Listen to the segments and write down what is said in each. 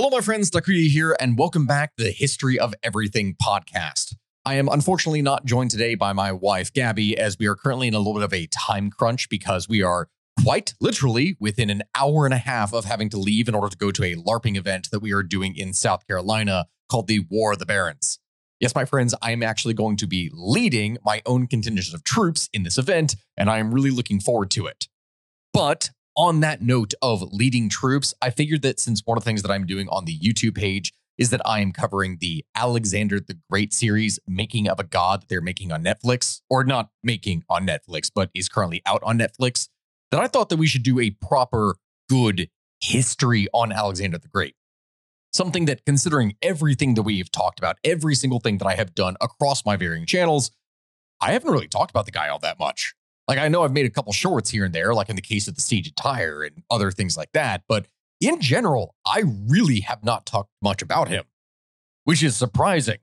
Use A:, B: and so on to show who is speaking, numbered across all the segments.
A: Hello, my friends. Takuya here, and welcome back to the History of Everything podcast. I am unfortunately not joined today by my wife, Gabby, as we are currently in a little bit of a time crunch because we are quite literally within an hour and a half of having to leave in order to go to a LARPing event that we are doing in South Carolina called the War of the Barons. Yes, my friends, I am actually going to be leading my own contingent of troops in this event, and I am really looking forward to it. But on that note of leading troops, I figured that since one of the things that I'm doing on the YouTube page is that I am covering the Alexander the Great series, Making of a God, that they're making on Netflix, or not making on Netflix, but is currently out on Netflix, that I thought that we should do a proper, good history on Alexander the Great. Something that, considering everything that we've talked about, every single thing that I have done across my varying channels, I haven't really talked about the guy all that much. Like I know I've made a couple shorts here and there, like in the case of the Siege of Tyre and other things like that, but in general, I really have not talked much about him, which is surprising.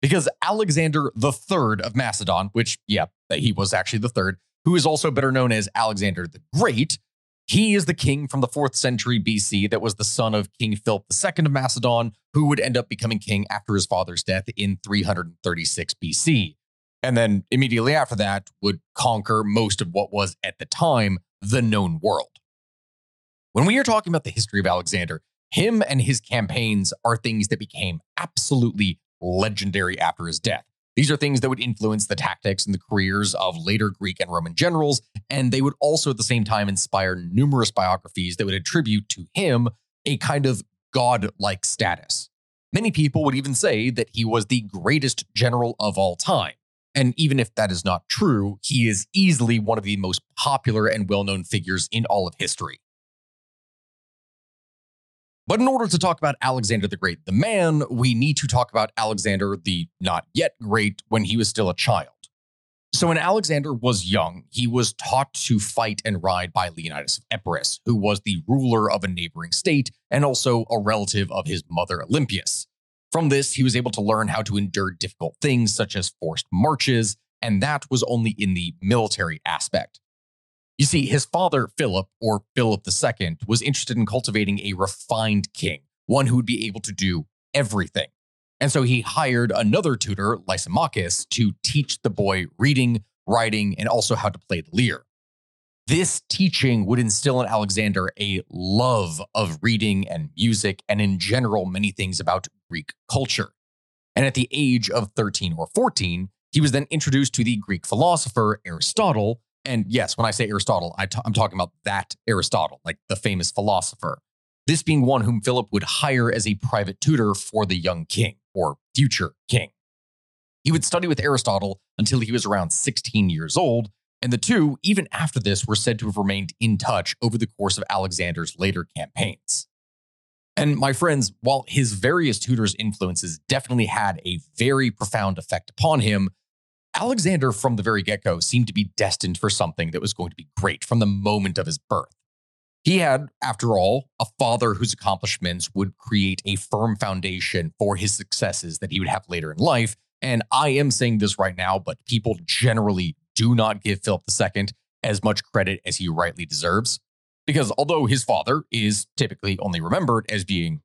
A: Because Alexander the Third of Macedon, which, yeah, he was actually the third, who is also better known as Alexander the Great, he is the king from the fourth century BC that was the son of King Philip II of Macedon, who would end up becoming king after his father's death in 336 BC and then immediately after that would conquer most of what was at the time the known world. When we are talking about the history of Alexander, him and his campaigns are things that became absolutely legendary after his death. These are things that would influence the tactics and the careers of later Greek and Roman generals, and they would also at the same time inspire numerous biographies that would attribute to him a kind of god-like status. Many people would even say that he was the greatest general of all time. And even if that is not true, he is easily one of the most popular and well known figures in all of history. But in order to talk about Alexander the Great, the man, we need to talk about Alexander the not yet great when he was still a child. So when Alexander was young, he was taught to fight and ride by Leonidas of Epirus, who was the ruler of a neighboring state and also a relative of his mother Olympias. From this, he was able to learn how to endure difficult things such as forced marches, and that was only in the military aspect. You see, his father, Philip, or Philip II, was interested in cultivating a refined king, one who would be able to do everything. And so he hired another tutor, Lysimachus, to teach the boy reading, writing, and also how to play the lyre. This teaching would instill in Alexander a love of reading and music, and in general, many things about Greek culture. And at the age of 13 or 14, he was then introduced to the Greek philosopher Aristotle. And yes, when I say Aristotle, i t- I'm talking about that Aristotle, like the famous philosopher. This being one whom Philip would hire as a private tutor for the young king or future king. He would study with Aristotle until he was around 16 years old, and the two, even after this, were said to have remained in touch over the course of Alexander's later campaigns. And my friends, while his various tutors' influences definitely had a very profound effect upon him, Alexander from the very get go seemed to be destined for something that was going to be great from the moment of his birth. He had, after all, a father whose accomplishments would create a firm foundation for his successes that he would have later in life. And I am saying this right now, but people generally do not give Philip II as much credit as he rightly deserves. Because although his father is typically only remembered as being,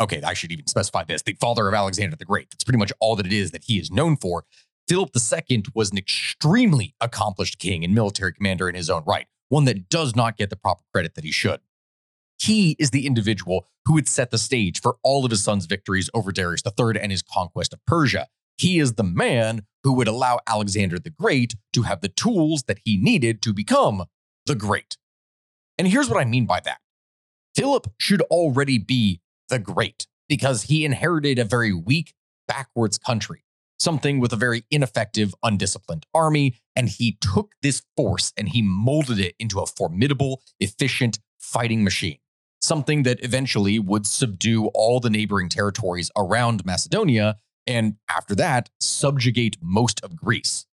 A: okay, I should even specify this, the father of Alexander the Great, that's pretty much all that it is that he is known for. Philip II was an extremely accomplished king and military commander in his own right, one that does not get the proper credit that he should. He is the individual who would set the stage for all of his son's victories over Darius III and his conquest of Persia. He is the man who would allow Alexander the Great to have the tools that he needed to become the Great. And here's what I mean by that Philip should already be the Great because he inherited a very weak, backwards country, something with a very ineffective, undisciplined army. And he took this force and he molded it into a formidable, efficient fighting machine, something that eventually would subdue all the neighboring territories around Macedonia. And after that, subjugate most of Greece.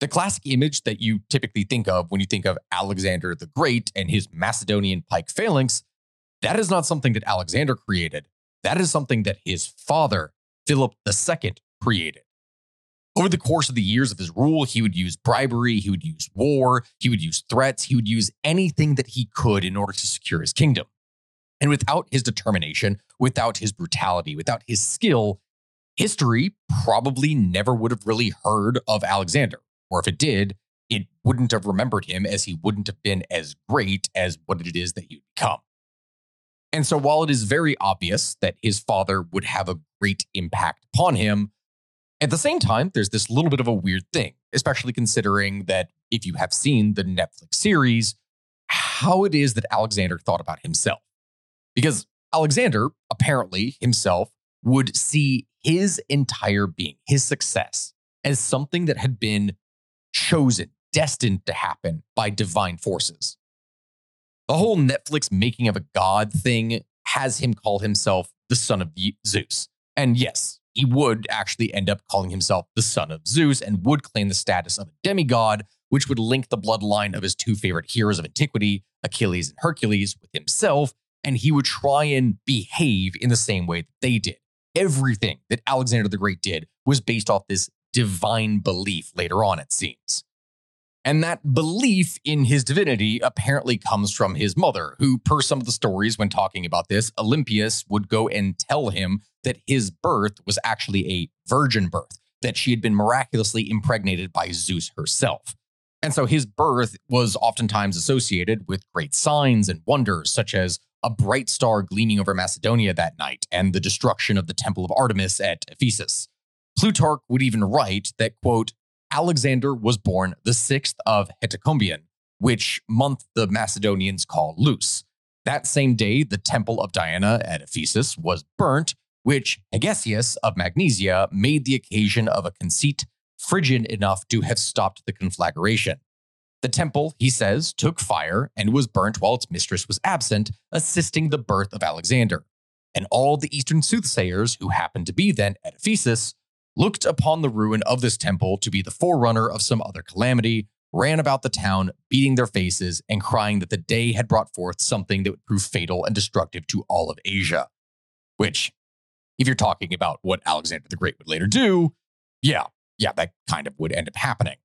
A: The classic image that you typically think of when you think of Alexander the Great and his Macedonian pike phalanx, that is not something that Alexander created. That is something that his father, Philip II, created. Over the course of the years of his rule, he would use bribery, he would use war, he would use threats, he would use anything that he could in order to secure his kingdom. And without his determination, without his brutality, without his skill, history probably never would have really heard of Alexander. Or if it did, it wouldn't have remembered him as he wouldn't have been as great as what it is that he'd become. And so while it is very obvious that his father would have a great impact upon him, at the same time, there's this little bit of a weird thing, especially considering that if you have seen the Netflix series, how it is that Alexander thought about himself. Because Alexander, apparently himself, would see his entire being, his success, as something that had been chosen, destined to happen by divine forces. The whole Netflix making of a god thing has him call himself the son of Zeus. And yes, he would actually end up calling himself the son of Zeus and would claim the status of a demigod, which would link the bloodline of his two favorite heroes of antiquity, Achilles and Hercules, with himself. And he would try and behave in the same way that they did. Everything that Alexander the Great did was based off this divine belief later on, it seems. And that belief in his divinity apparently comes from his mother, who, per some of the stories when talking about this, Olympias would go and tell him that his birth was actually a virgin birth, that she had been miraculously impregnated by Zeus herself. And so his birth was oftentimes associated with great signs and wonders, such as a bright star gleaming over Macedonia that night and the destruction of the temple of Artemis at Ephesus. Plutarch would even write that, quote, Alexander was born the 6th of Hecatombaeon, which month the Macedonians call Lous. That same day, the temple of Diana at Ephesus was burnt, which Hegesias of Magnesia made the occasion of a conceit frigid enough to have stopped the conflagration. The temple, he says, took fire and was burnt while its mistress was absent, assisting the birth of Alexander. And all the Eastern soothsayers who happened to be then at Ephesus looked upon the ruin of this temple to be the forerunner of some other calamity, ran about the town, beating their faces and crying that the day had brought forth something that would prove fatal and destructive to all of Asia. Which, if you're talking about what Alexander the Great would later do, yeah, yeah, that kind of would end up happening.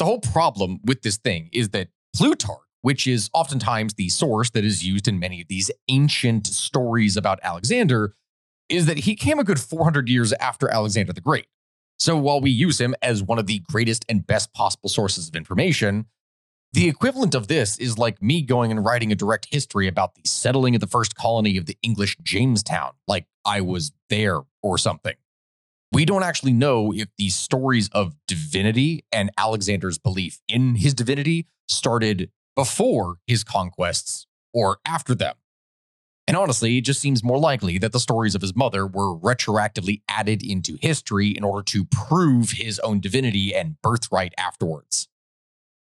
A: The whole problem with this thing is that Plutarch, which is oftentimes the source that is used in many of these ancient stories about Alexander, is that he came a good 400 years after Alexander the Great. So while we use him as one of the greatest and best possible sources of information, the equivalent of this is like me going and writing a direct history about the settling of the first colony of the English Jamestown, like I was there or something. We don't actually know if these stories of divinity and Alexander's belief in his divinity started before his conquests or after them. And honestly, it just seems more likely that the stories of his mother were retroactively added into history in order to prove his own divinity and birthright afterwards.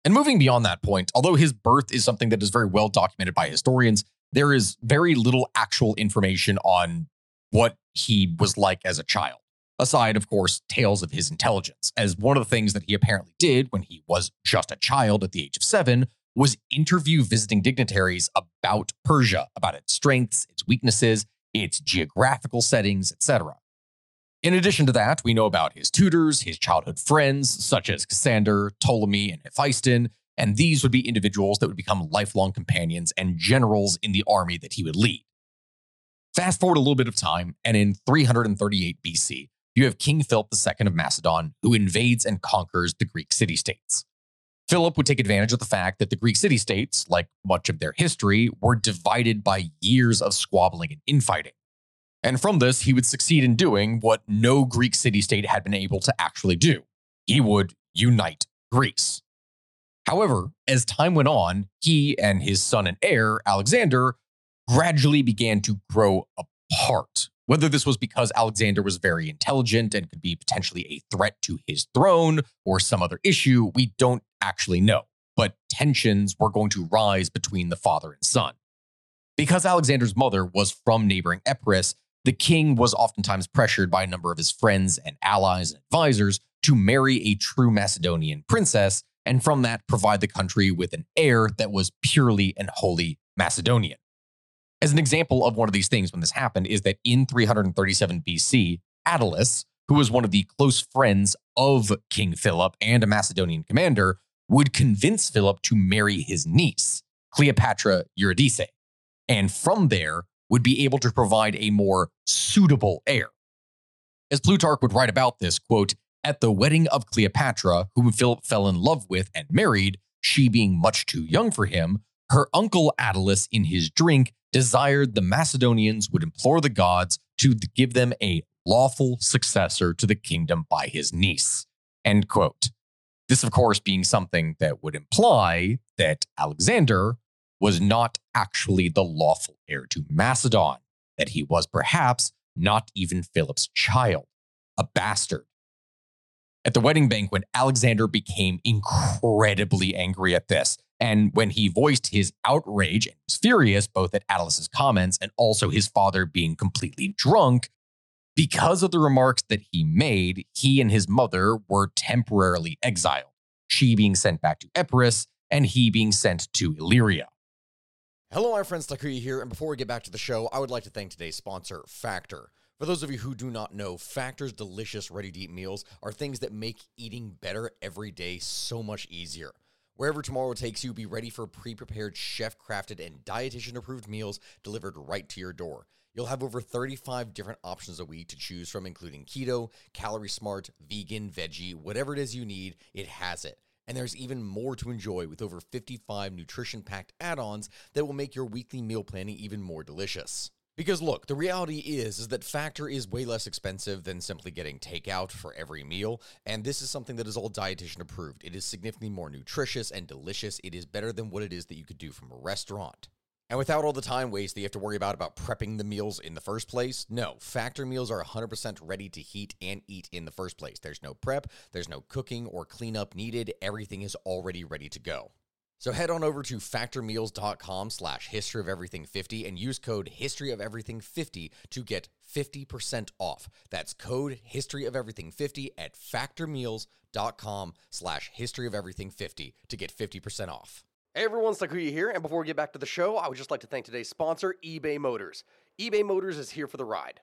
A: And moving beyond that point, although his birth is something that is very well documented by historians, there is very little actual information on what he was like as a child. Aside, of course, tales of his intelligence, as one of the things that he apparently did when he was just a child at the age of seven was interview visiting dignitaries about Persia, about its strengths, its weaknesses, its geographical settings, etc. In addition to that, we know about his tutors, his childhood friends, such as Cassander, Ptolemy, and Hephaestion, and these would be individuals that would become lifelong companions and generals in the army that he would lead. Fast forward a little bit of time, and in 338 BC, you have King Philip II of Macedon, who invades and conquers the Greek city states. Philip would take advantage of the fact that the Greek city states, like much of their history, were divided by years of squabbling and infighting. And from this, he would succeed in doing what no Greek city state had been able to actually do. He would unite Greece. However, as time went on, he and his son and heir, Alexander, gradually began to grow apart. Whether this was because Alexander was very intelligent and could be potentially a threat to his throne or some other issue, we don't actually know. But tensions were going to rise between the father and son. Because Alexander's mother was from neighboring Epirus, the king was oftentimes pressured by a number of his friends and allies and advisors to marry a true Macedonian princess, and from that provide the country with an heir that was purely and wholly Macedonian. As an example of one of these things when this happened is that in 337 BC, Attalus, who was one of the close friends of King Philip and a Macedonian commander, would convince Philip to marry his niece, Cleopatra Eurydice, and from there would be able to provide a more suitable heir. As Plutarch would write about this, quote, at the wedding of Cleopatra, whom Philip fell in love with and married, she being much too young for him, her uncle Attalus, in his drink, desired the Macedonians would implore the gods to give them a lawful successor to the kingdom by his niece. End quote. This, of course, being something that would imply that Alexander was not actually the lawful heir to Macedon, that he was perhaps not even Philip's child, a bastard. At the wedding banquet, Alexander became incredibly angry at this. And when he voiced his outrage and was furious both at Attalus's comments and also his father being completely drunk, because of the remarks that he made, he and his mother were temporarily exiled, she being sent back to Epirus and he being sent to Illyria.
B: Hello, my friends, Takuya here, and before we get back to the show, I would like to thank today's sponsor, Factor. For those of you who do not know, Factor's delicious ready to eat meals are things that make eating better every day so much easier. Wherever tomorrow takes you, be ready for pre prepared, chef crafted, and dietitian approved meals delivered right to your door. You'll have over 35 different options a week to choose from, including keto, calorie smart, vegan, veggie, whatever it is you need, it has it. And there's even more to enjoy with over 55 nutrition packed add ons that will make your weekly meal planning even more delicious. Because look, the reality is is that Factor is way less expensive than simply getting takeout for every meal, and this is something that is all dietitian approved. It is significantly more nutritious and delicious. It is better than what it is that you could do from a restaurant. And without all the time waste that you have to worry about about prepping the meals in the first place, no, Factor meals are 100% ready to heat and eat in the first place. There's no prep, there's no cooking or cleanup needed. Everything is already ready to go. So head on over to factormeals.com slash history of everything 50 and use code history of everything 50 to get 50% off. That's code history of everything 50 at factormeals.com slash history of everything 50 to get 50% off. Hey everyone, Sakuya here, and before we get back to the show, I would just like to thank today's sponsor, eBay Motors. eBay Motors is here for the ride.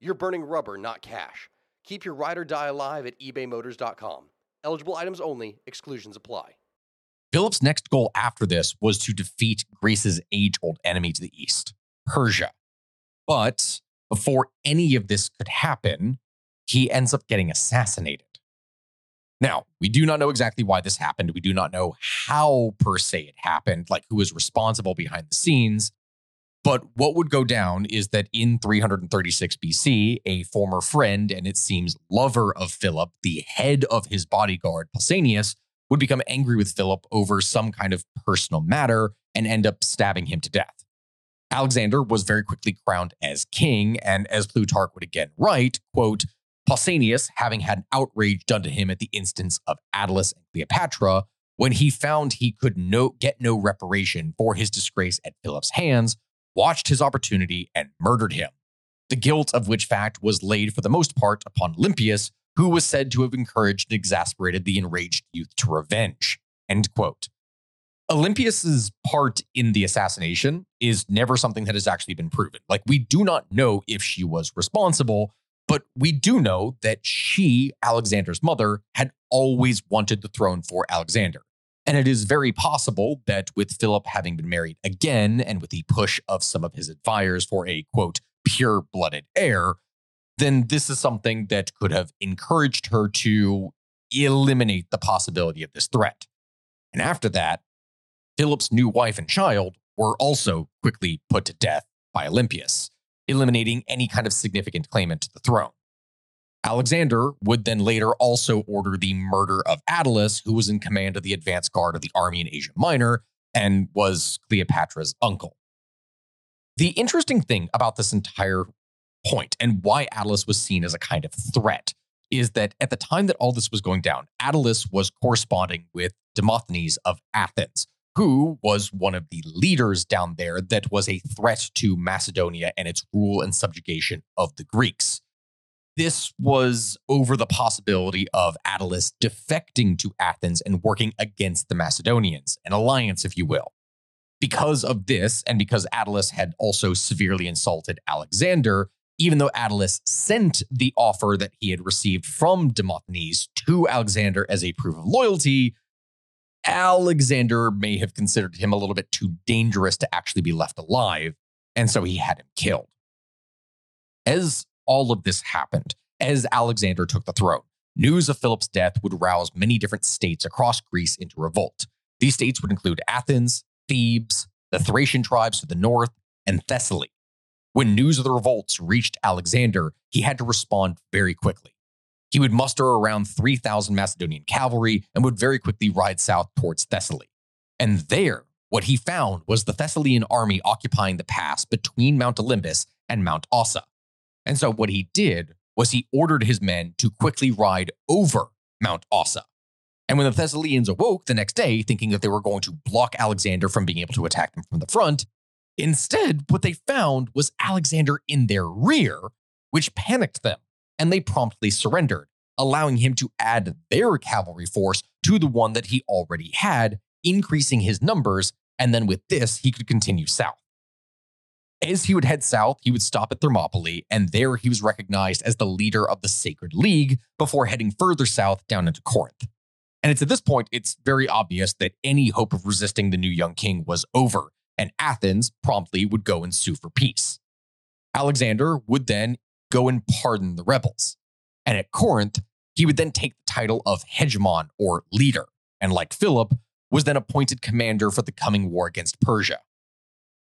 B: you're burning rubber, not cash. Keep your ride or die alive at ebaymotors.com. Eligible items only, exclusions apply.
A: Philip's next goal after this was to defeat Greece's age old enemy to the east, Persia. But before any of this could happen, he ends up getting assassinated. Now, we do not know exactly why this happened. We do not know how, per se, it happened, like who was responsible behind the scenes. But what would go down is that in 336 BC, a former friend and it seems lover of Philip, the head of his bodyguard, Pausanias, would become angry with Philip over some kind of personal matter and end up stabbing him to death. Alexander was very quickly crowned as king, and as Plutarch would again write, quote, Pausanias, having had an outrage done to him at the instance of Attalus and Cleopatra, when he found he could no, get no reparation for his disgrace at Philip's hands, watched his opportunity and murdered him. The guilt of which fact was laid for the most part upon Olympias, who was said to have encouraged and exasperated the enraged youth to revenge. End quote. Part in the assassination is never something that has actually been proven. Like, we do not know if she was responsible, but we do know that she, Alexander's mother, had always wanted the throne for Alexander. And it is very possible that with Philip having been married again and with the push of some of his advisors for a quote, pure blooded heir, then this is something that could have encouraged her to eliminate the possibility of this threat. And after that, Philip's new wife and child were also quickly put to death by Olympias, eliminating any kind of significant claimant to the throne. Alexander would then later also order the murder of Attalus, who was in command of the advance guard of the army in Asia Minor and was Cleopatra's uncle. The interesting thing about this entire point and why Attalus was seen as a kind of threat is that at the time that all this was going down, Attalus was corresponding with Demosthenes of Athens, who was one of the leaders down there that was a threat to Macedonia and its rule and subjugation of the Greeks. This was over the possibility of Attalus defecting to Athens and working against the Macedonians, an alliance, if you will. Because of this, and because Attalus had also severely insulted Alexander, even though Attalus sent the offer that he had received from Demosthenes to Alexander as a proof of loyalty, Alexander may have considered him a little bit too dangerous to actually be left alive, and so he had him killed. As all of this happened, as Alexander took the throne, news of Philip's death would rouse many different states across Greece into revolt. These states would include Athens, Thebes, the Thracian tribes to the north, and Thessaly. When news of the revolts reached Alexander, he had to respond very quickly. He would muster around 3,000 Macedonian cavalry and would very quickly ride south towards Thessaly. And there, what he found was the Thessalian army occupying the pass between Mount Olympus and Mount Ossa. And so what he did was he ordered his men to quickly ride over Mount Ossa. And when the Thessalians awoke the next day, thinking that they were going to block Alexander from being able to attack them from the front, instead, what they found was Alexander in their rear, which panicked them, and they promptly surrendered, allowing him to add their cavalry force to the one that he already had, increasing his numbers, and then with this, he could continue south. As he would head south, he would stop at Thermopylae, and there he was recognized as the leader of the Sacred League before heading further south down into Corinth. And it's at this point, it's very obvious that any hope of resisting the new young king was over, and Athens promptly would go and sue for peace. Alexander would then go and pardon the rebels. And at Corinth, he would then take the title of hegemon or leader, and like Philip, was then appointed commander for the coming war against Persia.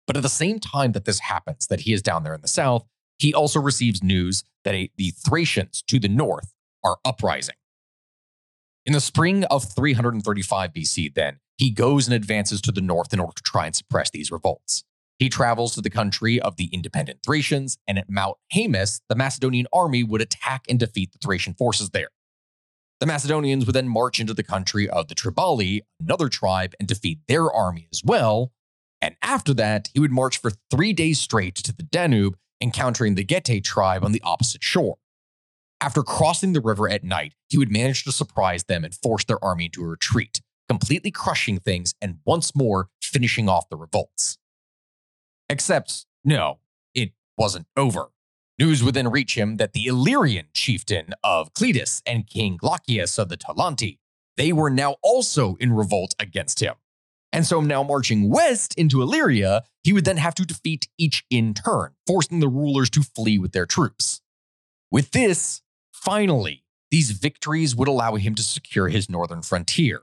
A: But at the same time that this happens, that he is down there in the south, he also receives news that a, the Thracians to the north are uprising. In the spring of 335 BC, then, he goes and advances to the north in order to try and suppress these revolts. He travels to the country of the independent Thracians, and at Mount Haemus, the Macedonian army would attack and defeat the Thracian forces there. The Macedonians would then march into the country of the Triballi, another tribe, and defeat their army as well. And after that, he would march for three days straight to the Danube, encountering the Getae tribe on the opposite shore. After crossing the river at night, he would manage to surprise them and force their army into a retreat, completely crushing things and once more finishing off the revolts. Except, no, it wasn't over. News would then reach him that the Illyrian chieftain of Cletus and King Glaucias of the Taulantii, they were now also in revolt against him. And so now marching west into Illyria, he would then have to defeat each in turn, forcing the rulers to flee with their troops. With this, finally, these victories would allow him to secure his northern frontier,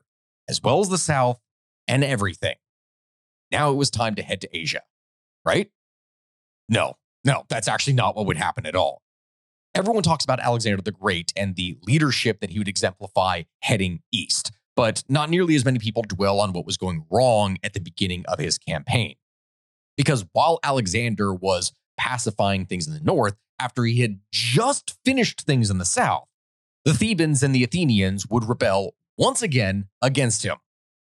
A: as well as the south and everything. Now it was time to head to Asia, right? No, no, that's actually not what would happen at all. Everyone talks about Alexander the Great and the leadership that he would exemplify heading east but not nearly as many people dwell on what was going wrong at the beginning of his campaign. Because while Alexander was pacifying things in the north, after he had just finished things in the south, the Thebans and the Athenians would rebel once again against him.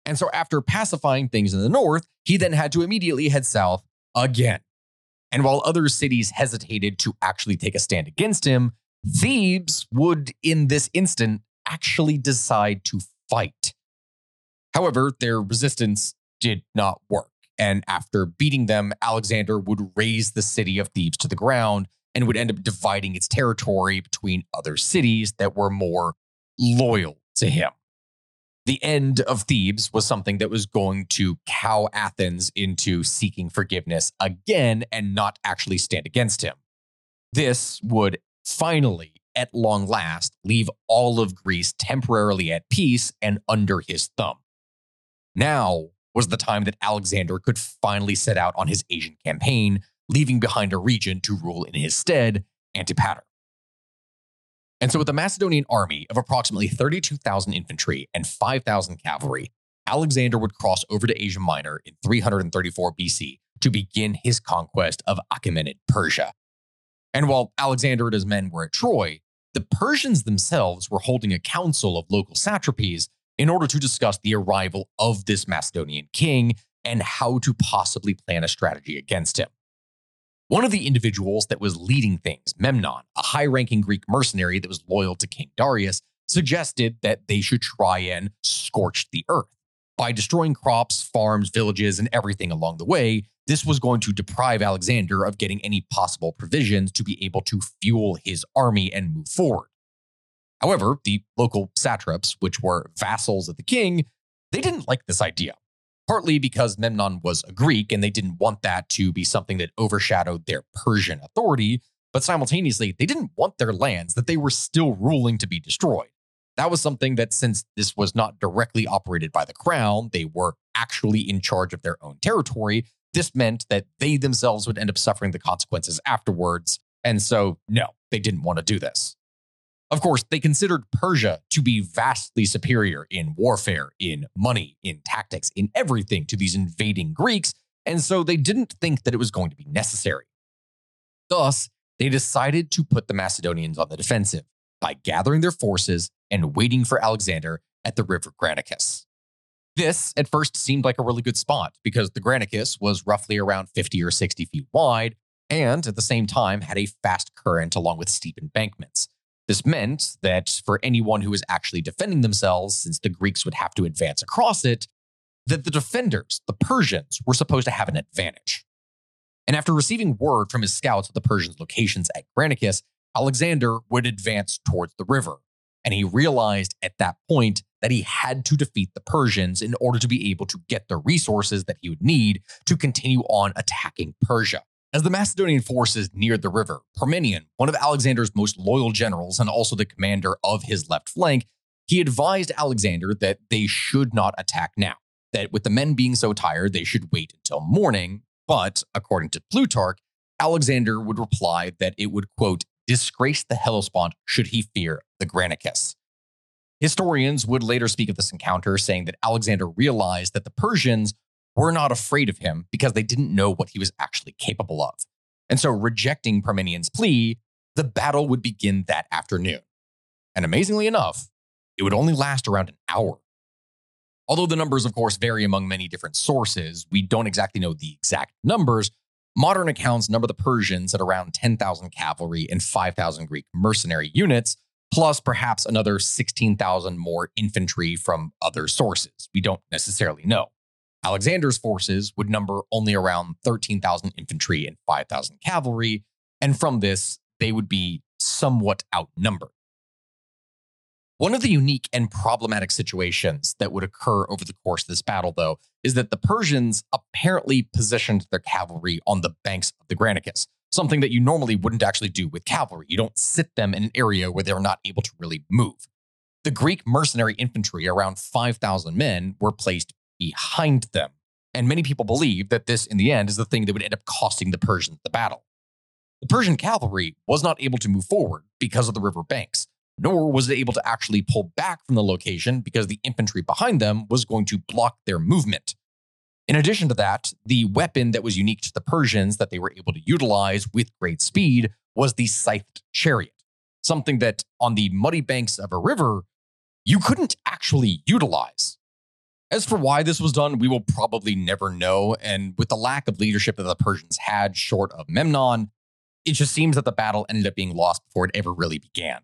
A: And so, after pacifying things in the north, he then had to immediately head south again. And while other cities hesitated to actually take a stand against him, Thebes would, in this instant, actually decide to fight. However, their resistance did not work. And after beating them, Alexander would raze the city of Thebes to the ground and would end up dividing its territory between other cities that were more loyal to him. The end of Thebes was something that was going to cow Athens into seeking forgiveness again and not actually stand against him. This would finally, at long last, leave all of Greece temporarily at peace and under his thumb. Now was the time that Alexander could finally set out on his Asian campaign, leaving behind a regent to rule in his stead, Antipater. And so, with a Macedonian army of approximately 32,000 infantry and 5,000 cavalry, Alexander would cross over to Asia Minor in 334 BC to begin his conquest of Achaemenid Persia. And while Alexander and his men were at Troy, the Persians themselves were holding a council of local satrapies in order to discuss the arrival of this Macedonian king and how to possibly plan a strategy against him. One of the individuals that was leading things, Memnon, a high ranking Greek mercenary that was loyal to King Darius, suggested that they should try and scorch the earth. By destroying crops, farms, villages, and everything along the way, this was going to deprive Alexander of getting any possible provisions to be able to fuel his army and move forward. However, the local satraps, which were vassals of the king, they didn't like this idea partly because Memnon was a Greek and they didn't want that to be something that overshadowed their Persian authority, but simultaneously, they didn't want their lands that they were still ruling to be destroyed. That was something that, since this was not directly operated by the crown, they were actually in charge of their own territory. This meant that they themselves would end up suffering the consequences afterwards. And so, no, they didn't want to do this. Of course, they considered Persia to be vastly superior in warfare, in money, in tactics, in everything to these invading Greeks, and so they didn't think that it was going to be necessary. Thus, they decided to put the Macedonians on the defensive by gathering their forces and waiting for Alexander at the river Granicus. This at first seemed like a really good spot because the Granicus was roughly around 50 or 60 feet wide and at the same time had a fast current along with steep embankments. This meant that for anyone who was actually defending themselves, since the Greeks would have to advance across it, that the defenders, the Persians, were supposed to have an advantage. And after receiving word from his scouts of the Persians' locations at Granicus, Alexander would advance towards the river. And he realized at that point that he had to defeat the Persians in order to be able to get the resources that he would need to continue on attacking Persia. As the Macedonian forces neared the river, Parmenion, one of Alexander's most loyal generals and also the commander of his left flank, he advised Alexander that they should not attack now, that with the men being so tired, they should wait until morning. But according to Plutarch, Alexander would reply that it would, quote, disgrace the Hellespont should he fear the Granicus. Historians would later speak of this encounter, saying that Alexander realized that the Persians were not afraid of him because they didn't know what he was actually capable of. And so, rejecting Parmenion's plea, the battle would begin that afternoon. And amazingly enough, it would only last around an hour. Although the numbers, of course, vary among many different sources, we don't exactly know the exact numbers. Modern accounts number the Persians at around 10,000 cavalry and 5,000 Greek mercenary units, plus perhaps another 16,000 more infantry from other sources. We don't necessarily know. Alexander's forces would number only around 13,000 infantry and 5,000 cavalry, and from this, they would be somewhat outnumbered. One of the unique and problematic situations that would occur over the course of this battle, though, is that the Persians apparently positioned their cavalry on the banks of the Granicus, something that you normally wouldn't actually do with cavalry. You don't sit them in an area where they're not able to really move. The Greek mercenary infantry, around 5,000 men, were placed behind them. And many people believe that this, in the end, is the thing that would end up costing the Persians the battle. The Persian cavalry was not able to move forward because of the river banks, nor was it able to actually pull back from the location because the infantry behind them was going to block their movement. In addition to that, the weapon that was unique to the Persians that they were able to utilize with great speed was the scythed chariot, something that on the muddy banks of a river, you couldn't actually utilize. As for why this was done, we will probably never know. And with the lack of leadership that the Persians had, short of Memnon, it just seems that the battle ended up being lost before it ever really began.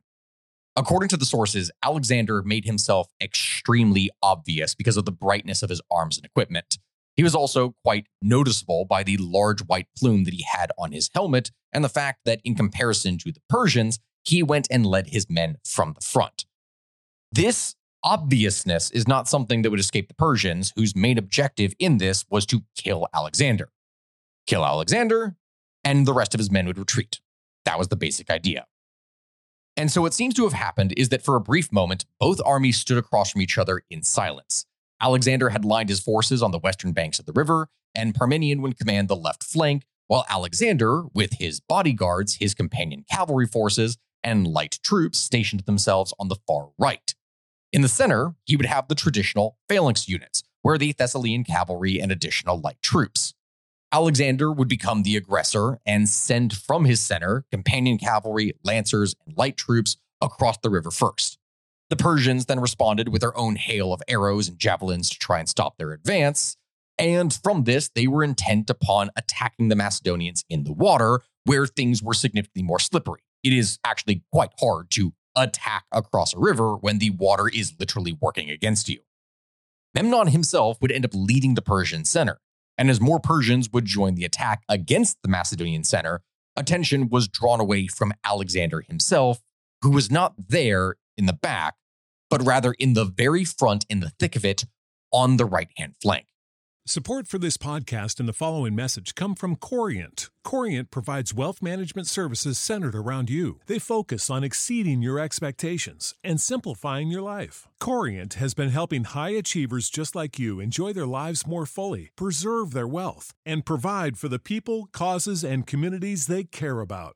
A: According to the sources, Alexander made himself extremely obvious because of the brightness of his arms and equipment. He was also quite noticeable by the large white plume that he had on his helmet and the fact that, in comparison to the Persians, he went and led his men from the front. This obviousness is not something that would escape the Persians, whose main objective in this was to kill Alexander. Kill Alexander, and the rest of his men would retreat. That was the basic idea. And so, what seems to have happened is that for a brief moment, both armies stood across from each other in silence. Alexander had lined his forces on the western banks of the river, and Parmenion would command the left flank, while Alexander, with his bodyguards, his companion cavalry forces, and light troops, stationed themselves on the far right. In the center, he would have the traditional phalanx units, where the Thessalian cavalry and additional light troops. Alexander would become the aggressor and send from his center companion cavalry, lancers, and light troops across the river first. The Persians then responded with their own hail of arrows and javelins to try and stop their advance. And from this, they were intent upon attacking the Macedonians in the water, where things were significantly more slippery. It is actually quite hard to attack across a river when the water is literally working against you. Memnon himself would end up leading the Persian center, and as more Persians would join the attack against the Macedonian center, attention was drawn away from Alexander himself, who was not there in the back, but rather in the very front, in the thick of it, on the right hand flank.
C: Support for this podcast and the following message come from Corient. Corient provides wealth management services centered around you. They focus on exceeding your expectations and simplifying your life. Corient has been helping high achievers just like you enjoy their lives more fully, preserve their wealth, and provide for the people, causes, and communities they care about.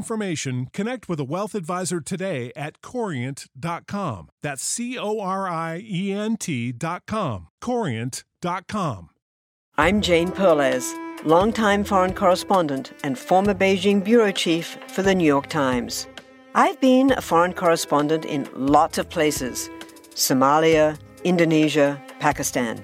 C: information, connect with a wealth advisor today at corient.com. That's C O R I E N T.com. Corient.com.
D: I'm Jane Perlez, longtime foreign correspondent and former Beijing bureau chief for the New York Times. I've been a foreign correspondent in lots of places Somalia, Indonesia, Pakistan,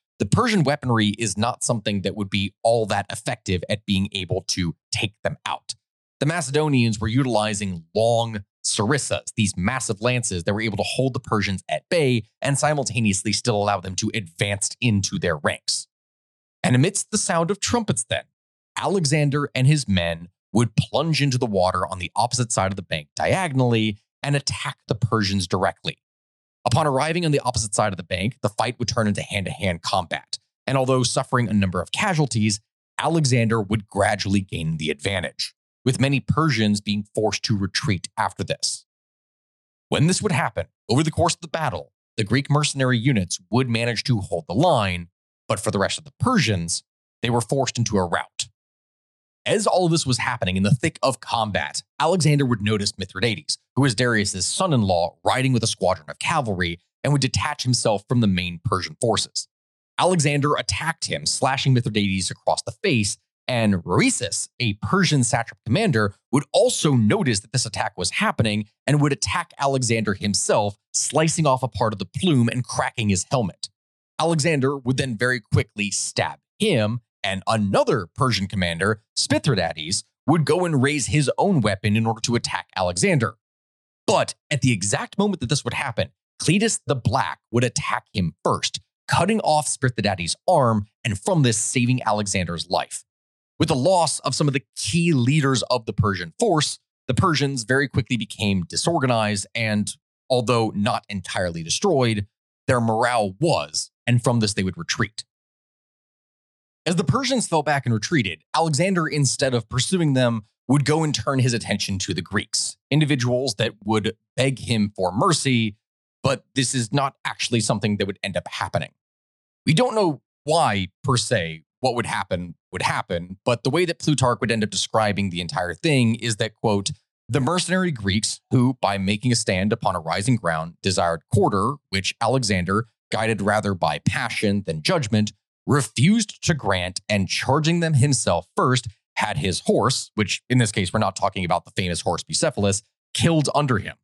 A: the Persian weaponry is not something that would be all that effective at being able to take them out. The Macedonians were utilizing long sarissas, these massive lances that were able to hold the Persians at bay and simultaneously still allow them to advance into their ranks. And amidst the sound of trumpets, then, Alexander and his men would plunge into the water on the opposite side of the bank diagonally and attack the Persians directly. Upon arriving on the opposite side of the bank, the fight would turn into hand to hand combat. And although suffering a number of casualties, Alexander would gradually gain the advantage, with many Persians being forced to retreat after this. When this would happen, over the course of the battle, the Greek mercenary units would manage to hold the line, but for the rest of the Persians, they were forced into a rout. As all of this was happening in the thick of combat, Alexander would notice Mithridates, who was Darius's son-in-law, riding with a squadron of cavalry and would detach himself from the main Persian forces. Alexander attacked him, slashing Mithridates across the face, and Rhoesus, a Persian satrap commander, would also notice that this attack was happening and would attack Alexander himself, slicing off a part of the plume and cracking his helmet. Alexander would then very quickly stab him and another Persian commander, Spithridates, would go and raise his own weapon in order to attack Alexander. But at the exact moment that this would happen, Cletus the Black would attack him first, cutting off Spithridates' arm and from this saving Alexander's life. With the loss of some of the key leaders of the Persian force, the Persians very quickly became disorganized and, although not entirely destroyed, their morale was, and from this they would retreat. As the Persians fell back and retreated, Alexander, instead of pursuing them, would go and turn his attention to the Greeks, individuals that would beg him for mercy, but this is not actually something that would end up happening. We don't know why, per se, what would happen would happen, but the way that Plutarch would end up describing the entire thing is that, quote, the mercenary Greeks, who, by making a stand upon a rising ground, desired quarter, which Alexander, guided rather by passion than judgment, refused to grant and charging them himself first, had his horse, which in this case, we're not talking about the famous horse Bucephalus, killed under him.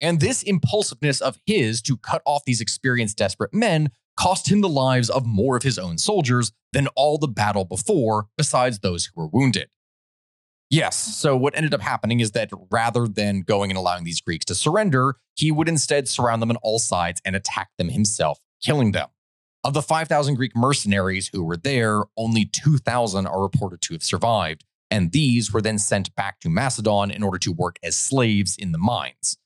A: And this impulsiveness of his to cut off these experienced, desperate men cost him the lives of more of his own soldiers than all the battle before, besides those who were wounded. Yes, so what ended up happening is that rather than going and allowing these Greeks to surrender, he would instead surround them on all sides and attack them himself, killing them. Of the 5,000 Greek mercenaries who were there, only 2,000 are reported to have survived, and these were then sent back to Macedon in order to work as slaves in the mines.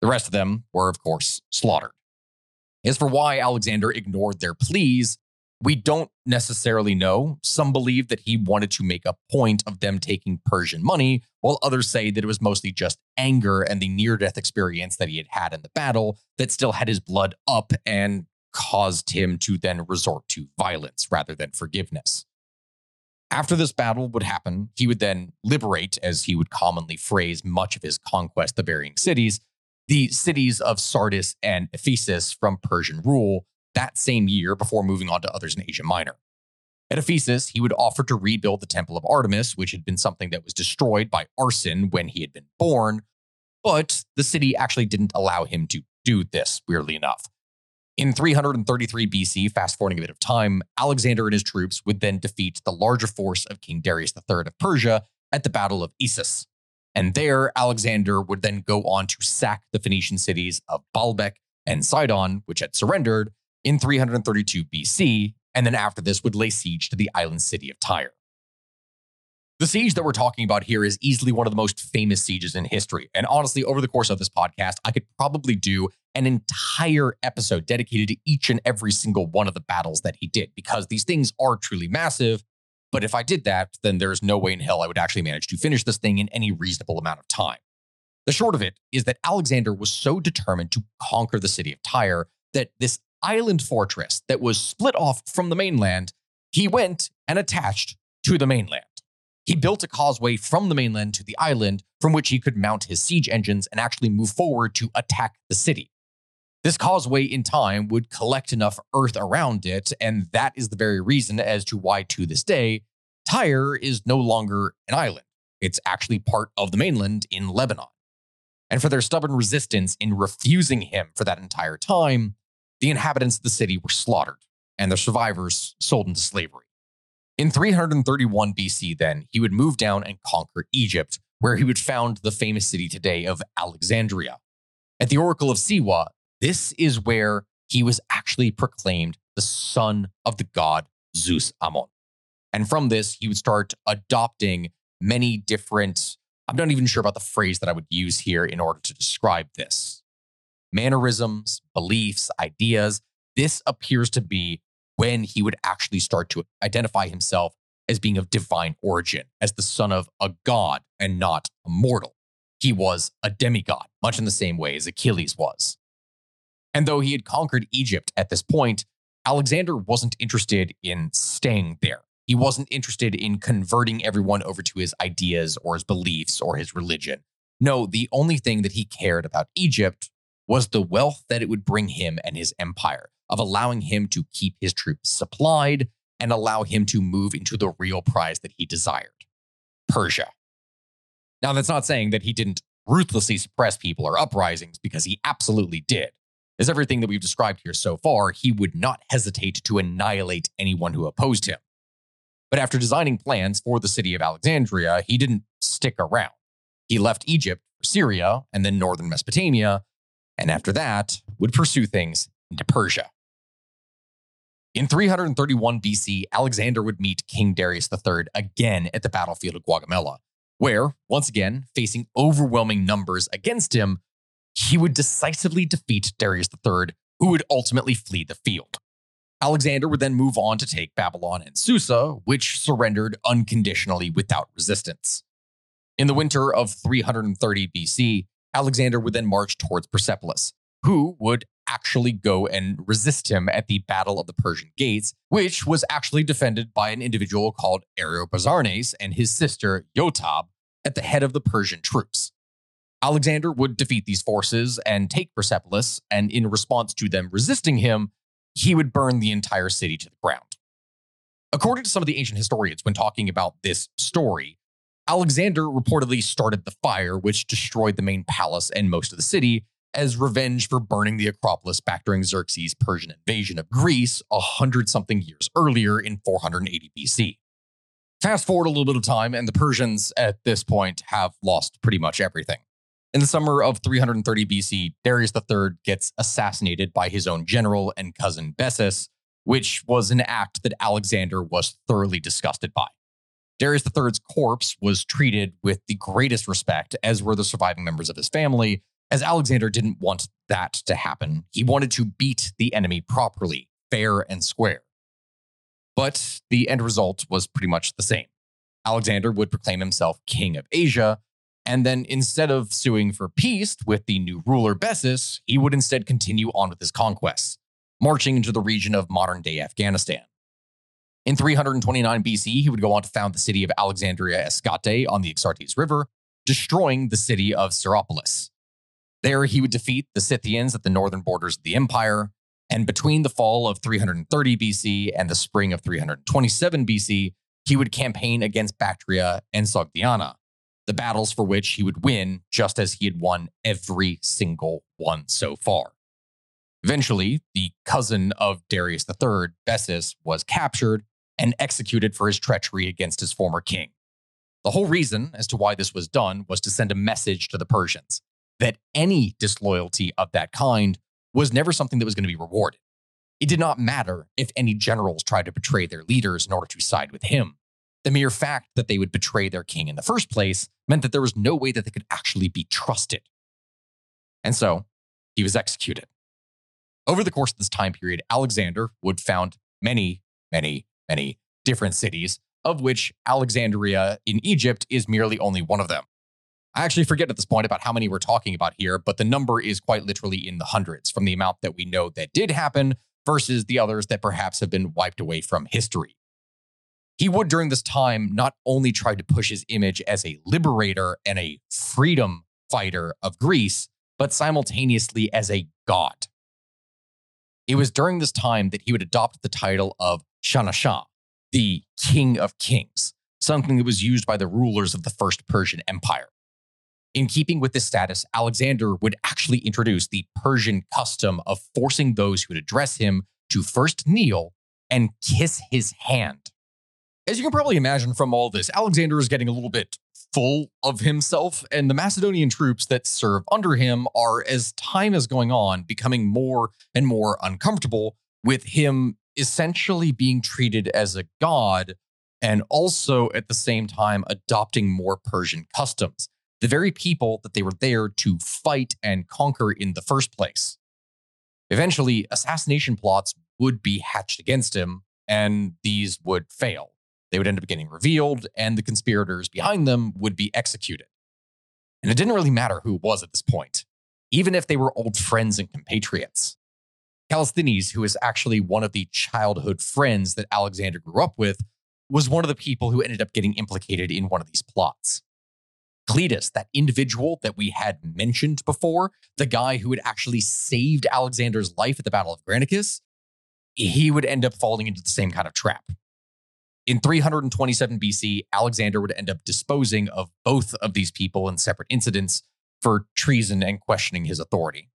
A: The rest of them were, of course, slaughtered. As for why Alexander ignored their pleas, we don't necessarily know. Some believe that he wanted to make a point of them taking Persian money, while others say that it was mostly just anger and the near death experience that he had had in the battle that still had his blood up and caused him to then resort to violence rather than forgiveness. After this battle would happen, he would then liberate, as he would commonly phrase much of his conquest the varying cities, the cities of Sardis and Ephesus from Persian rule that same year before moving on to others in Asia Minor. At Ephesus, he would offer to rebuild the Temple of Artemis, which had been something that was destroyed by arson when he had been born, but the city actually didn't allow him to do this, weirdly enough. In 333 BC, fast forwarding a bit of time, Alexander and his troops would then defeat the larger force of King Darius III of Persia at the Battle of Issus. And there, Alexander would then go on to sack the Phoenician cities of Baalbek and Sidon, which had surrendered in 332 BC, and then after this would lay siege to the island city of Tyre. The siege that we're talking about here is easily one of the most famous sieges in history. And honestly, over the course of this podcast, I could probably do an entire episode dedicated to each and every single one of the battles that he did, because these things are truly massive but if I did that, then there's no way in hell I would actually manage to finish this thing in any reasonable amount of time. The short of it is that Alexander was so determined to conquer the city of Tyre that this island fortress that was split off from the mainland, he went and attached to the mainland. He built a causeway from the mainland to the island from which he could mount his siege engines and actually move forward to attack the city. This causeway in time would collect enough earth around it, and that is the very reason as to why, to this day, Tyre is no longer an island. It's actually part of the mainland in Lebanon. And for their stubborn resistance in refusing him for that entire time, the inhabitants of the city were slaughtered and their survivors sold into slavery. In 331 BC, then, he would move down and conquer Egypt, where he would found the famous city today of Alexandria. At the Oracle of Siwa, this is where he was actually proclaimed the son of the god Zeus Ammon. And from this, he would start adopting many different, I'm not even sure about the phrase that I would use here in order to describe this mannerisms, beliefs, ideas. This appears to be when he would actually start to identify himself as being of divine origin, as the son of a god and not a mortal. He was a demigod, much in the same way as Achilles was. And though he had conquered Egypt at this point, Alexander wasn't interested in staying there. He wasn't interested in converting everyone over to his ideas or his beliefs or his religion. No, the only thing that he cared about Egypt was the wealth that it would bring him and his empire, of allowing him to keep his troops supplied and allow him to move into the real prize that he desired Persia. Now, that's not saying that he didn't ruthlessly suppress people or uprisings, because he absolutely did. As everything that we've described here so far, he would not hesitate to annihilate anyone who opposed him. But after designing plans for the city of Alexandria, he didn't stick around. He left Egypt for Syria and then northern Mesopotamia, and after that, would pursue things into Persia. In 331 BC, Alexander would meet King Darius III again at the battlefield of Gaugamela, where, once again, facing overwhelming numbers against him, he would decisively defeat Darius III, who would ultimately flee the field. Alexander would then move on to take Babylon and Susa, which surrendered unconditionally without resistance. In the winter of 330 BC, Alexander would then march towards Persepolis, who would actually go and resist him at the Battle of the Persian Gates, which was actually defended by an individual called Ariobarzanes and his sister Yotab at the head of the Persian troops. Alexander would defeat these forces and take Persepolis, and in response to them resisting him, he would burn the entire city to the ground. According to some of the ancient historians, when talking about this story, Alexander reportedly started the fire, which destroyed the main palace and most of the city, as revenge for burning the Acropolis back during Xerxes' Persian invasion of Greece a hundred something years earlier in 480 BC. Fast forward a little bit of time, and the Persians at this point have lost pretty much everything. In the summer of 330 BC, Darius III gets assassinated by his own general and cousin Bessus, which was an act that Alexander was thoroughly disgusted by. Darius III's corpse was treated with the greatest respect, as were the surviving members of his family, as Alexander didn't want that to happen. He wanted to beat the enemy properly, fair and square. But the end result was pretty much the same. Alexander would proclaim himself king of Asia, and then instead of suing for peace with the new ruler Bessus, he would instead continue on with his conquests, marching into the region of modern day Afghanistan. In 329 BC, he would go on to found the city of Alexandria Eschate on the Exartes River, destroying the city of Cyropolis. There, he would defeat the Scythians at the northern borders of the empire. And between the fall of 330 BC and the spring of 327 BC, he would campaign against Bactria and Sogdiana, the battles for which he would win just as he had won every single one so far. Eventually, the cousin of Darius III, Bessus, was captured and executed for his treachery against his former king. The whole reason as to why this was done was to send a message to the Persians that any disloyalty of that kind was never something that was going to be rewarded. It did not matter if any generals tried to betray their leaders in order to side with him. The mere fact that they would betray their king in the first place meant that there was no way that they could actually be trusted. And so he was executed. Over the course of this time period, Alexander would found many, many, many different cities, of which Alexandria in Egypt is merely only one of them. I actually forget at this point about how many we're talking about here, but the number is quite literally in the hundreds from the amount that we know that did happen versus the others that perhaps have been wiped away from history. He would, during this time, not only try to push his image as a liberator and a freedom fighter of Greece, but simultaneously as a god. It was during this time that he would adopt the title of Shahanshah, the King of Kings, something that was used by the rulers of the First Persian Empire. In keeping with this status, Alexander would actually introduce the Persian custom of forcing those who would address him to first kneel and kiss his hand. As you can probably imagine from all this, Alexander is getting a little bit full of himself, and the Macedonian troops that serve under him are, as time is going on, becoming more and more uncomfortable with him essentially being treated as a god and also at the same time adopting more Persian customs the very people that they were there to fight and conquer in the first place. Eventually, assassination plots would be hatched against him, and these would fail. They would end up getting revealed, and the conspirators behind them would be executed. And it didn't really matter who was at this point, even if they were old friends and compatriots. Callisthenes, who is actually one of the childhood friends that Alexander grew up with, was one of the people who ended up getting implicated in one of these plots. Cleitus, that individual that we had mentioned before, the guy who had actually saved Alexander's life at the Battle of Granicus, he would end up falling into the same kind of trap. In 327 BC, Alexander would end up disposing of both of these people in separate incidents for treason and questioning his authority.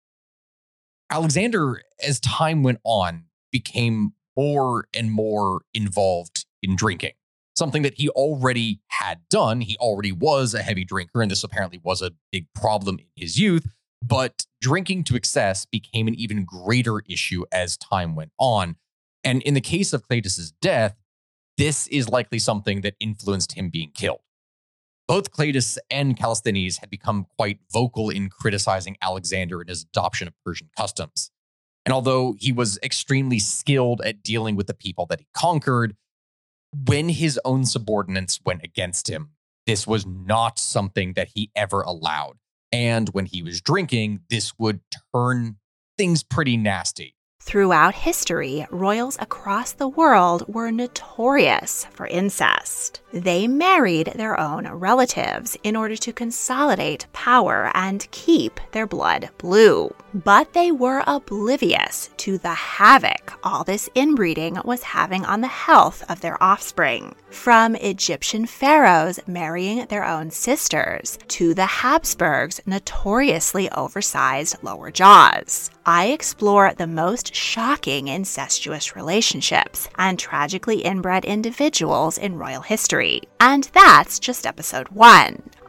A: Alexander, as time went on, became more and more involved in drinking, something that he already had done. He already was a heavy drinker, and this apparently was a big problem in his youth. But drinking to excess became an even greater issue as time went on. And in the case of Cleitus's death, this is likely something that influenced him being killed. Both Cleitus and Callisthenes had become quite vocal in criticizing Alexander and his adoption of Persian customs. And although he was extremely skilled at dealing with the people that he conquered, when his own subordinates went against him, this was not something that he ever allowed. And when he was drinking, this would turn things pretty nasty.
E: Throughout history, royals across the world were notorious for incest. They married their own relatives in order to consolidate power and keep their blood blue. But they were oblivious to the havoc all this inbreeding was having on the health of their offspring. From Egyptian pharaohs marrying their own sisters to the Habsburgs' notoriously oversized lower jaws. I explore the most shocking incestuous relationships and tragically inbred individuals in royal history. And that's just episode one.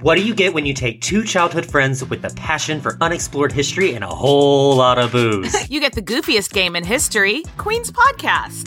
F: What do you get when you take two childhood friends with a passion for unexplored history and a whole lot of booze?
G: You get the goofiest game in history, Queen's Podcast.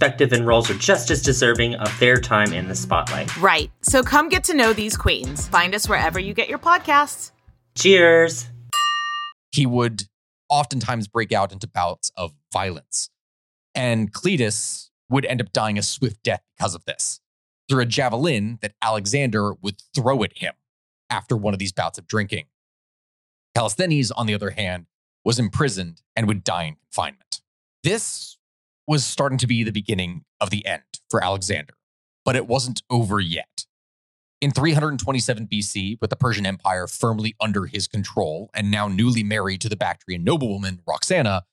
F: and roles are just as deserving of their time in the spotlight.
G: Right. So come get to know these queens. Find us wherever you get your podcasts.
F: Cheers!
A: he would oftentimes break out into bouts of violence. And Cleitus would end up dying a swift death because of this through a javelin that Alexander would throw at him after one of these bouts of drinking. Callisthenes, on the other hand, was imprisoned and would die in confinement. This was starting to be the beginning of the end for Alexander, but it wasn't over yet. In 327 BC, with the Persian Empire firmly under his control and now newly married to the Bactrian noblewoman Roxana,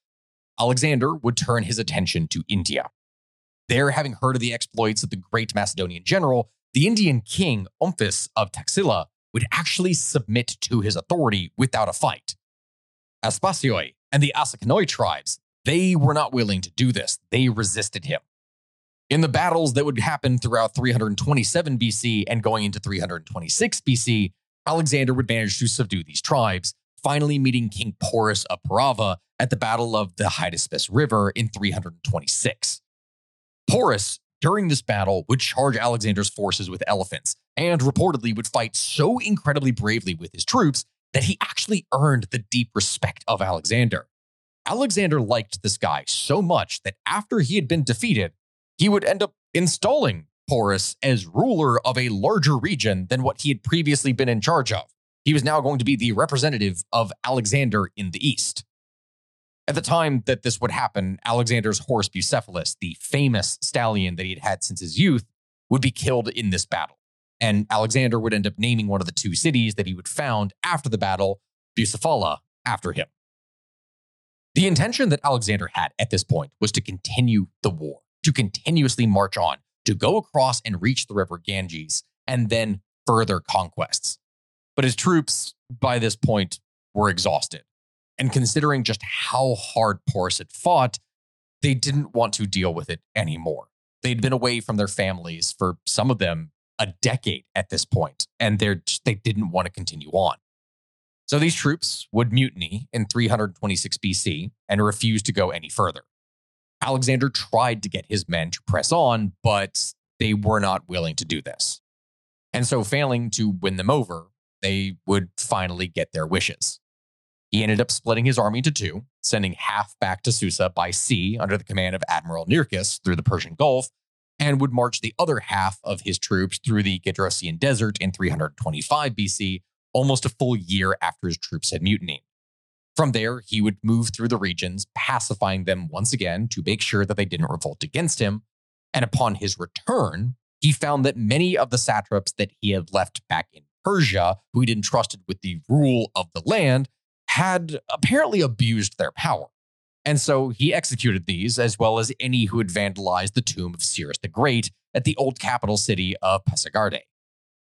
A: Alexander would turn his attention to India. There, having heard of the exploits of the great Macedonian general, the Indian king Omphis of Taxila would actually submit to his authority without a fight. Aspasioi and the Asakanoi tribes, they were not willing to do this. They resisted him. In the battles that would happen throughout 327 BC and going into 326 BC, Alexander would manage to subdue these tribes, finally meeting King Porus of Paurava at the Battle of the Hydaspes River in 326. Porus, during this battle, would charge Alexander's forces with elephants and reportedly would fight so incredibly bravely with his troops that he actually earned the deep respect of Alexander. Alexander liked this guy so much that after he had been defeated, he would end up installing Porus as ruler of a larger region than what he had previously been in charge of. He was now going to be the representative of Alexander in the east. At the time that this would happen, Alexander's horse Bucephalus, the famous stallion that he had had since his youth, would be killed in this battle. And Alexander would end up naming one of the two cities that he would found after the battle, Bucephala, after him. The intention that Alexander had at this point was to continue the war, to continuously march on, to go across and reach the river Ganges, and then further conquests. But his troops, by this point, were exhausted. And considering just how hard Porus had fought, they didn't want to deal with it anymore. They'd been away from their families for some of them a decade at this point, and they didn't want to continue on. So these troops would mutiny in 326 BC and refuse to go any further. Alexander tried to get his men to press on, but they were not willing to do this. And so, failing to win them over, they would finally get their wishes. He ended up splitting his army into two, sending half back to Susa by sea under the command of Admiral Nearchus through the Persian Gulf, and would march the other half of his troops through the Gedrosian Desert in 325 BC, almost a full year after his troops had mutinied. From there, he would move through the regions, pacifying them once again to make sure that they didn't revolt against him. And upon his return, he found that many of the satraps that he had left back in Persia, who he'd entrusted with the rule of the land, had apparently abused their power. And so he executed these, as well as any who had vandalized the tomb of Cyrus the Great at the old capital city of Pasargadae.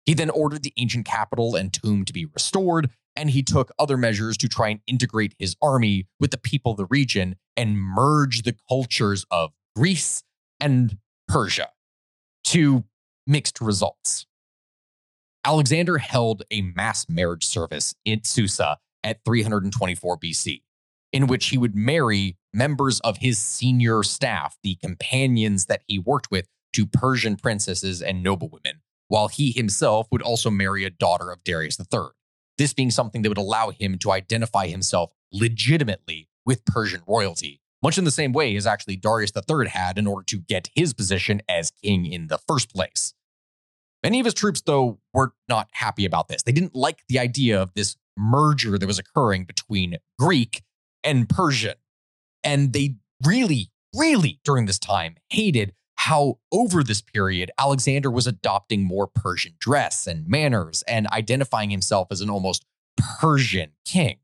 A: He then ordered the ancient capital and tomb to be restored, and he took other measures to try and integrate his army with the people of the region and merge the cultures of Greece and Persia to mixed results. Alexander held a mass marriage service in Susa at 324 BC, in which he would marry members of his senior staff, the companions that he worked with, to Persian princesses and noblewomen, while he himself would also marry a daughter of Darius III. This being something that would allow him to identify himself legitimately with Persian royalty, much in the same way as actually Darius III had in order to get his position as king in the first place. Many of his troops, though, were not happy about this. They didn't like the idea of this merger that was occurring between Greek and Persian. And they really, really, during this time, hated how over this period, Alexander was adopting more Persian dress and manners and identifying himself as an almost Persian king.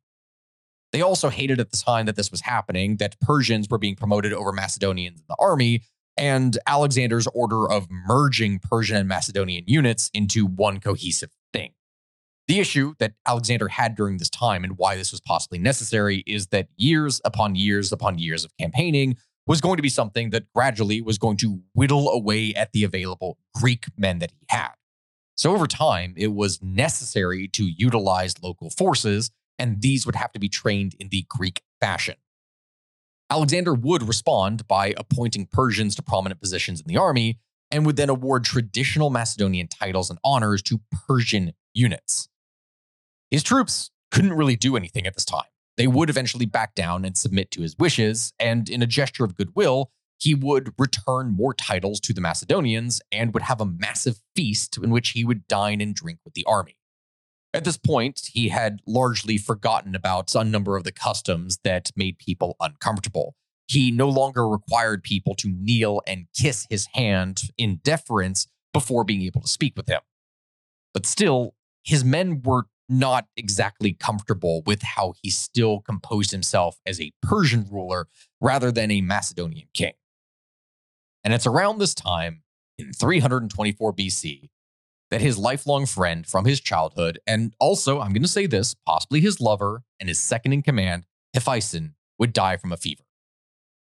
A: They also hated at the time that this was happening that Persians were being promoted over Macedonians in the army, and Alexander's order of merging Persian and Macedonian units into one cohesive thing. The issue that Alexander had during this time and why this was possibly necessary is that years upon years upon years of campaigning was going to be something that gradually was going to whittle away at the available Greek men that he had. So over time, it was necessary to utilize local forces, and these would have to be trained in the Greek fashion. Alexander would respond by appointing Persians to prominent positions in the army and would then award traditional Macedonian titles and honors to Persian units. His troops couldn't really do anything at this time. They would eventually back down and submit to his wishes, and in a gesture of goodwill, he would return more titles to the Macedonians and would have a massive feast in which he would dine and drink with the army. At this point, he had largely forgotten about a number of the customs that made people uncomfortable. He no longer required people to kneel and kiss his hand in deference before being able to speak with him. But still, his men were not exactly comfortable with how he still composed himself as a Persian ruler rather than a Macedonian king. And it's around this time, in 324 BC, that his lifelong friend from his childhood, and also, I'm going to say this, possibly his lover and his second in command, Hephaestion, would die from a fever.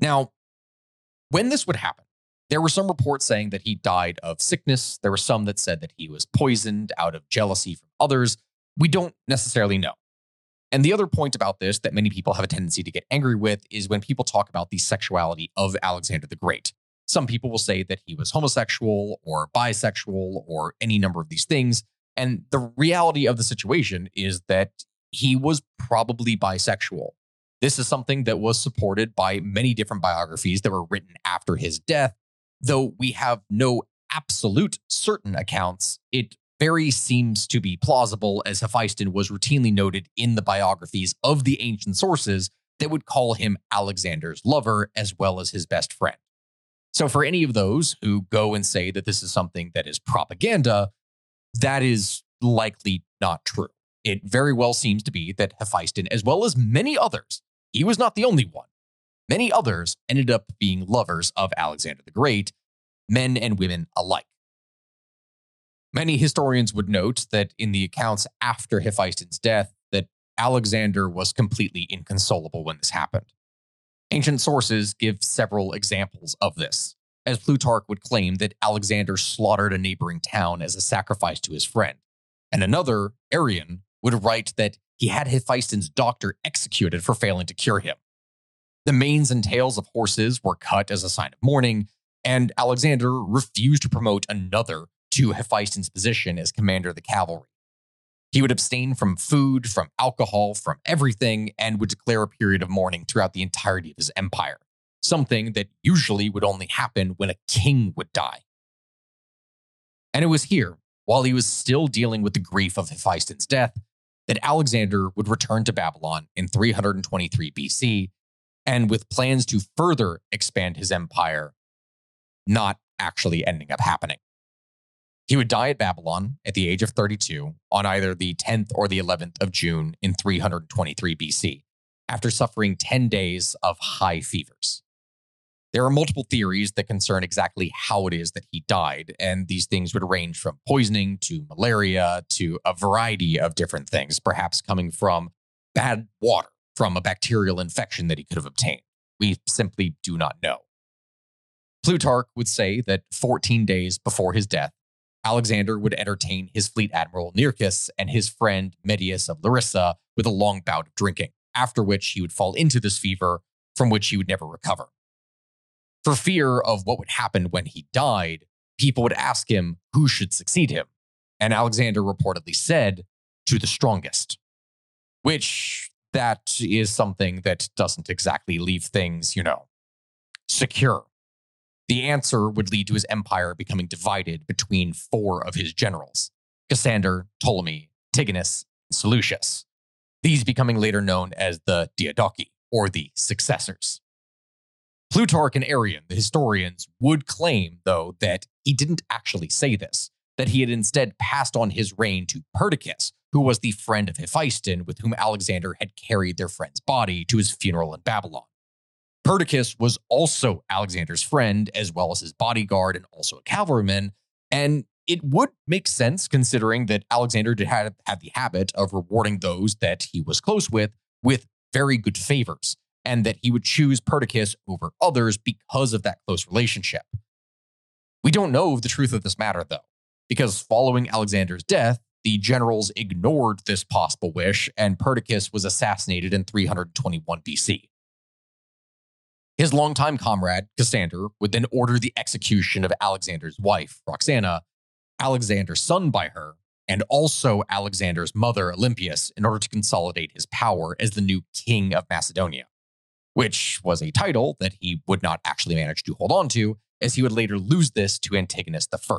A: Now, when this would happen, there were some reports saying that he died of sickness. There were some that said that he was poisoned out of jealousy from others. We don't necessarily know. And the other point about this that many people have a tendency to get angry with is when people talk about the sexuality of Alexander the Great. Some people will say that he was homosexual or bisexual or any number of these things. And the reality of the situation is that he was probably bisexual. This is something that was supported by many different biographies that were written after his death. Though we have no absolute certain accounts, it very seems to be plausible, as Hephaestion was routinely noted in the biographies of the ancient sources that would call him Alexander's lover as well as his best friend. So, for any of those who go and say that this is something that is propaganda, that is likely not true. It very well seems to be that Hephaestion, as well as many others, he was not the only one. Many others ended up being lovers of Alexander the Great, men and women alike. Many historians would note that in the accounts after Hephaestion's death, that Alexander was completely inconsolable when this happened. Ancient sources give several examples of this, as Plutarch would claim that Alexander slaughtered a neighboring town as a sacrifice to his friend, and another, Arrian, would write that he had Hephaestion's doctor executed for failing to cure him. The manes and tails of horses were cut as a sign of mourning, and Alexander refused to promote another to Hephaestion's position as commander of the cavalry. He would abstain from food, from alcohol, from everything, and would declare a period of mourning throughout the entirety of his empire, something that usually would only happen when a king would die. And it was here, while he was still dealing with the grief of Hephaestion's death, that Alexander would return to Babylon in 323 BC, and with plans to further expand his empire, not actually ending up happening. He would die at Babylon at the age of 32 on either the 10th or the 11th of June in 323 BC, after suffering 10 days of high fevers. There are multiple theories that concern exactly how it is that he died, and these things would range from poisoning to malaria to a variety of different things, perhaps coming from bad water, from a bacterial infection that he could have obtained. We simply do not know. Plutarch would say that 14 days before his death, Alexander would entertain his fleet admiral Nearchus and his friend Medius of Larissa with a long bout of drinking, after which he would fall into this fever from which he would never recover. For fear of what would happen when he died, people would ask him who should succeed him. And Alexander reportedly said, to the strongest, which that is something that doesn't exactly leave things, you know, secure. The answer would lead to his empire becoming divided between four of his generals Cassander, Ptolemy, Antigonus, and Seleucus, these becoming later known as the Diadochi, or the successors. Plutarch and Arrian, the historians, would claim, though, that he didn't actually say this, that he had instead passed on his reign to Perdiccas, who was the friend of Hephaestion with whom Alexander had carried their friend's body to his funeral in Babylon. Perdiccas was also Alexander's friend, as well as his bodyguard and also a cavalryman, and it would make sense considering that Alexander did have, had the habit of rewarding those that he was close with with very good favors and that he would choose Perdiccas over others because of that close relationship. We don't know the truth of this matter, though, because following Alexander's death, the generals ignored this possible wish, and Perdiccas was assassinated in 321 BC. His longtime comrade, Cassander, would then order the execution of Alexander's wife, Roxana, Alexander's son by her, and also Alexander's mother, Olympias, in order to consolidate his power as the new king of Macedonia which was a title that he would not actually manage to hold on to, as he would later lose this to Antigonus I.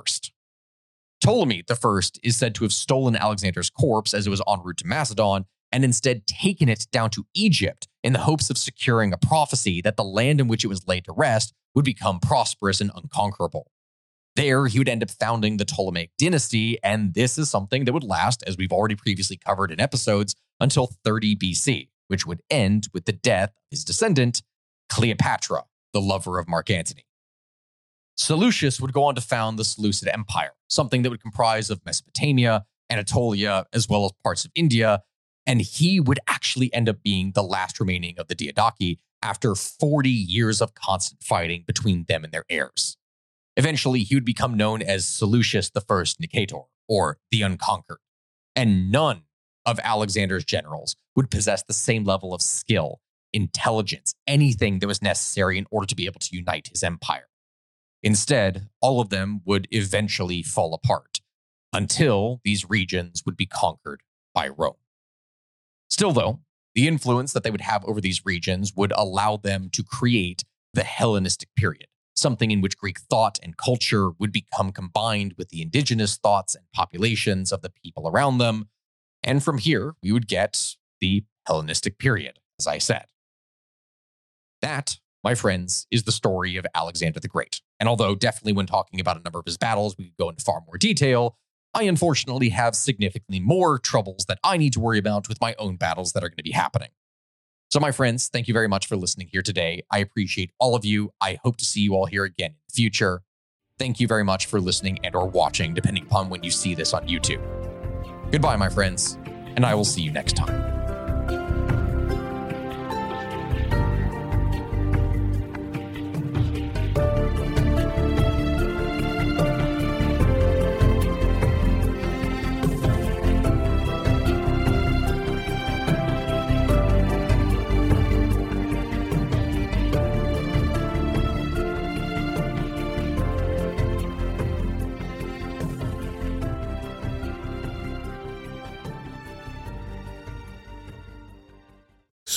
A: Ptolemy I is said to have stolen Alexander's corpse as it was en route to Macedon and instead taken it down to Egypt in the hopes of securing a prophecy that the land in which it was laid to rest would become prosperous and unconquerable. There, he would end up founding the Ptolemaic dynasty, and this is something that would last, as we've already previously covered in episodes, until 30 BC which would end with the death of his descendant, Cleopatra, the lover of Mark Antony. Seleucus would go on to found the Seleucid Empire, something that would comprise of Mesopotamia, Anatolia, as well as parts of India, and he would actually end up being the last remaining of the Diadochi after 40 years of constant fighting between them and their heirs. Eventually, he would become known as Seleucus I Nicator, or the Unconquered, and none of Alexander's generals would possess the same level of skill, intelligence, anything that was necessary in order to be able to unite his empire. Instead, all of them would eventually fall apart until these regions would be conquered by Rome. Still, though, the influence that they would have over these regions would allow them to create the Hellenistic period, something in which Greek thought and culture would become combined with the indigenous thoughts and populations of the people around them, and from here, we would get the Hellenistic period, as I said. That, my friends, is the story of Alexander the Great. And although definitely when talking about a number of his battles, we could go into far more detail, I unfortunately have significantly more troubles that I need to worry about with my own battles that are going to be happening. So, my friends, thank you very much for listening here today. I appreciate all of you. I hope to see you all here again in the future. Thank you very much for listening and or watching, depending upon when you see this on YouTube. Goodbye, my friends, and I will see you next time.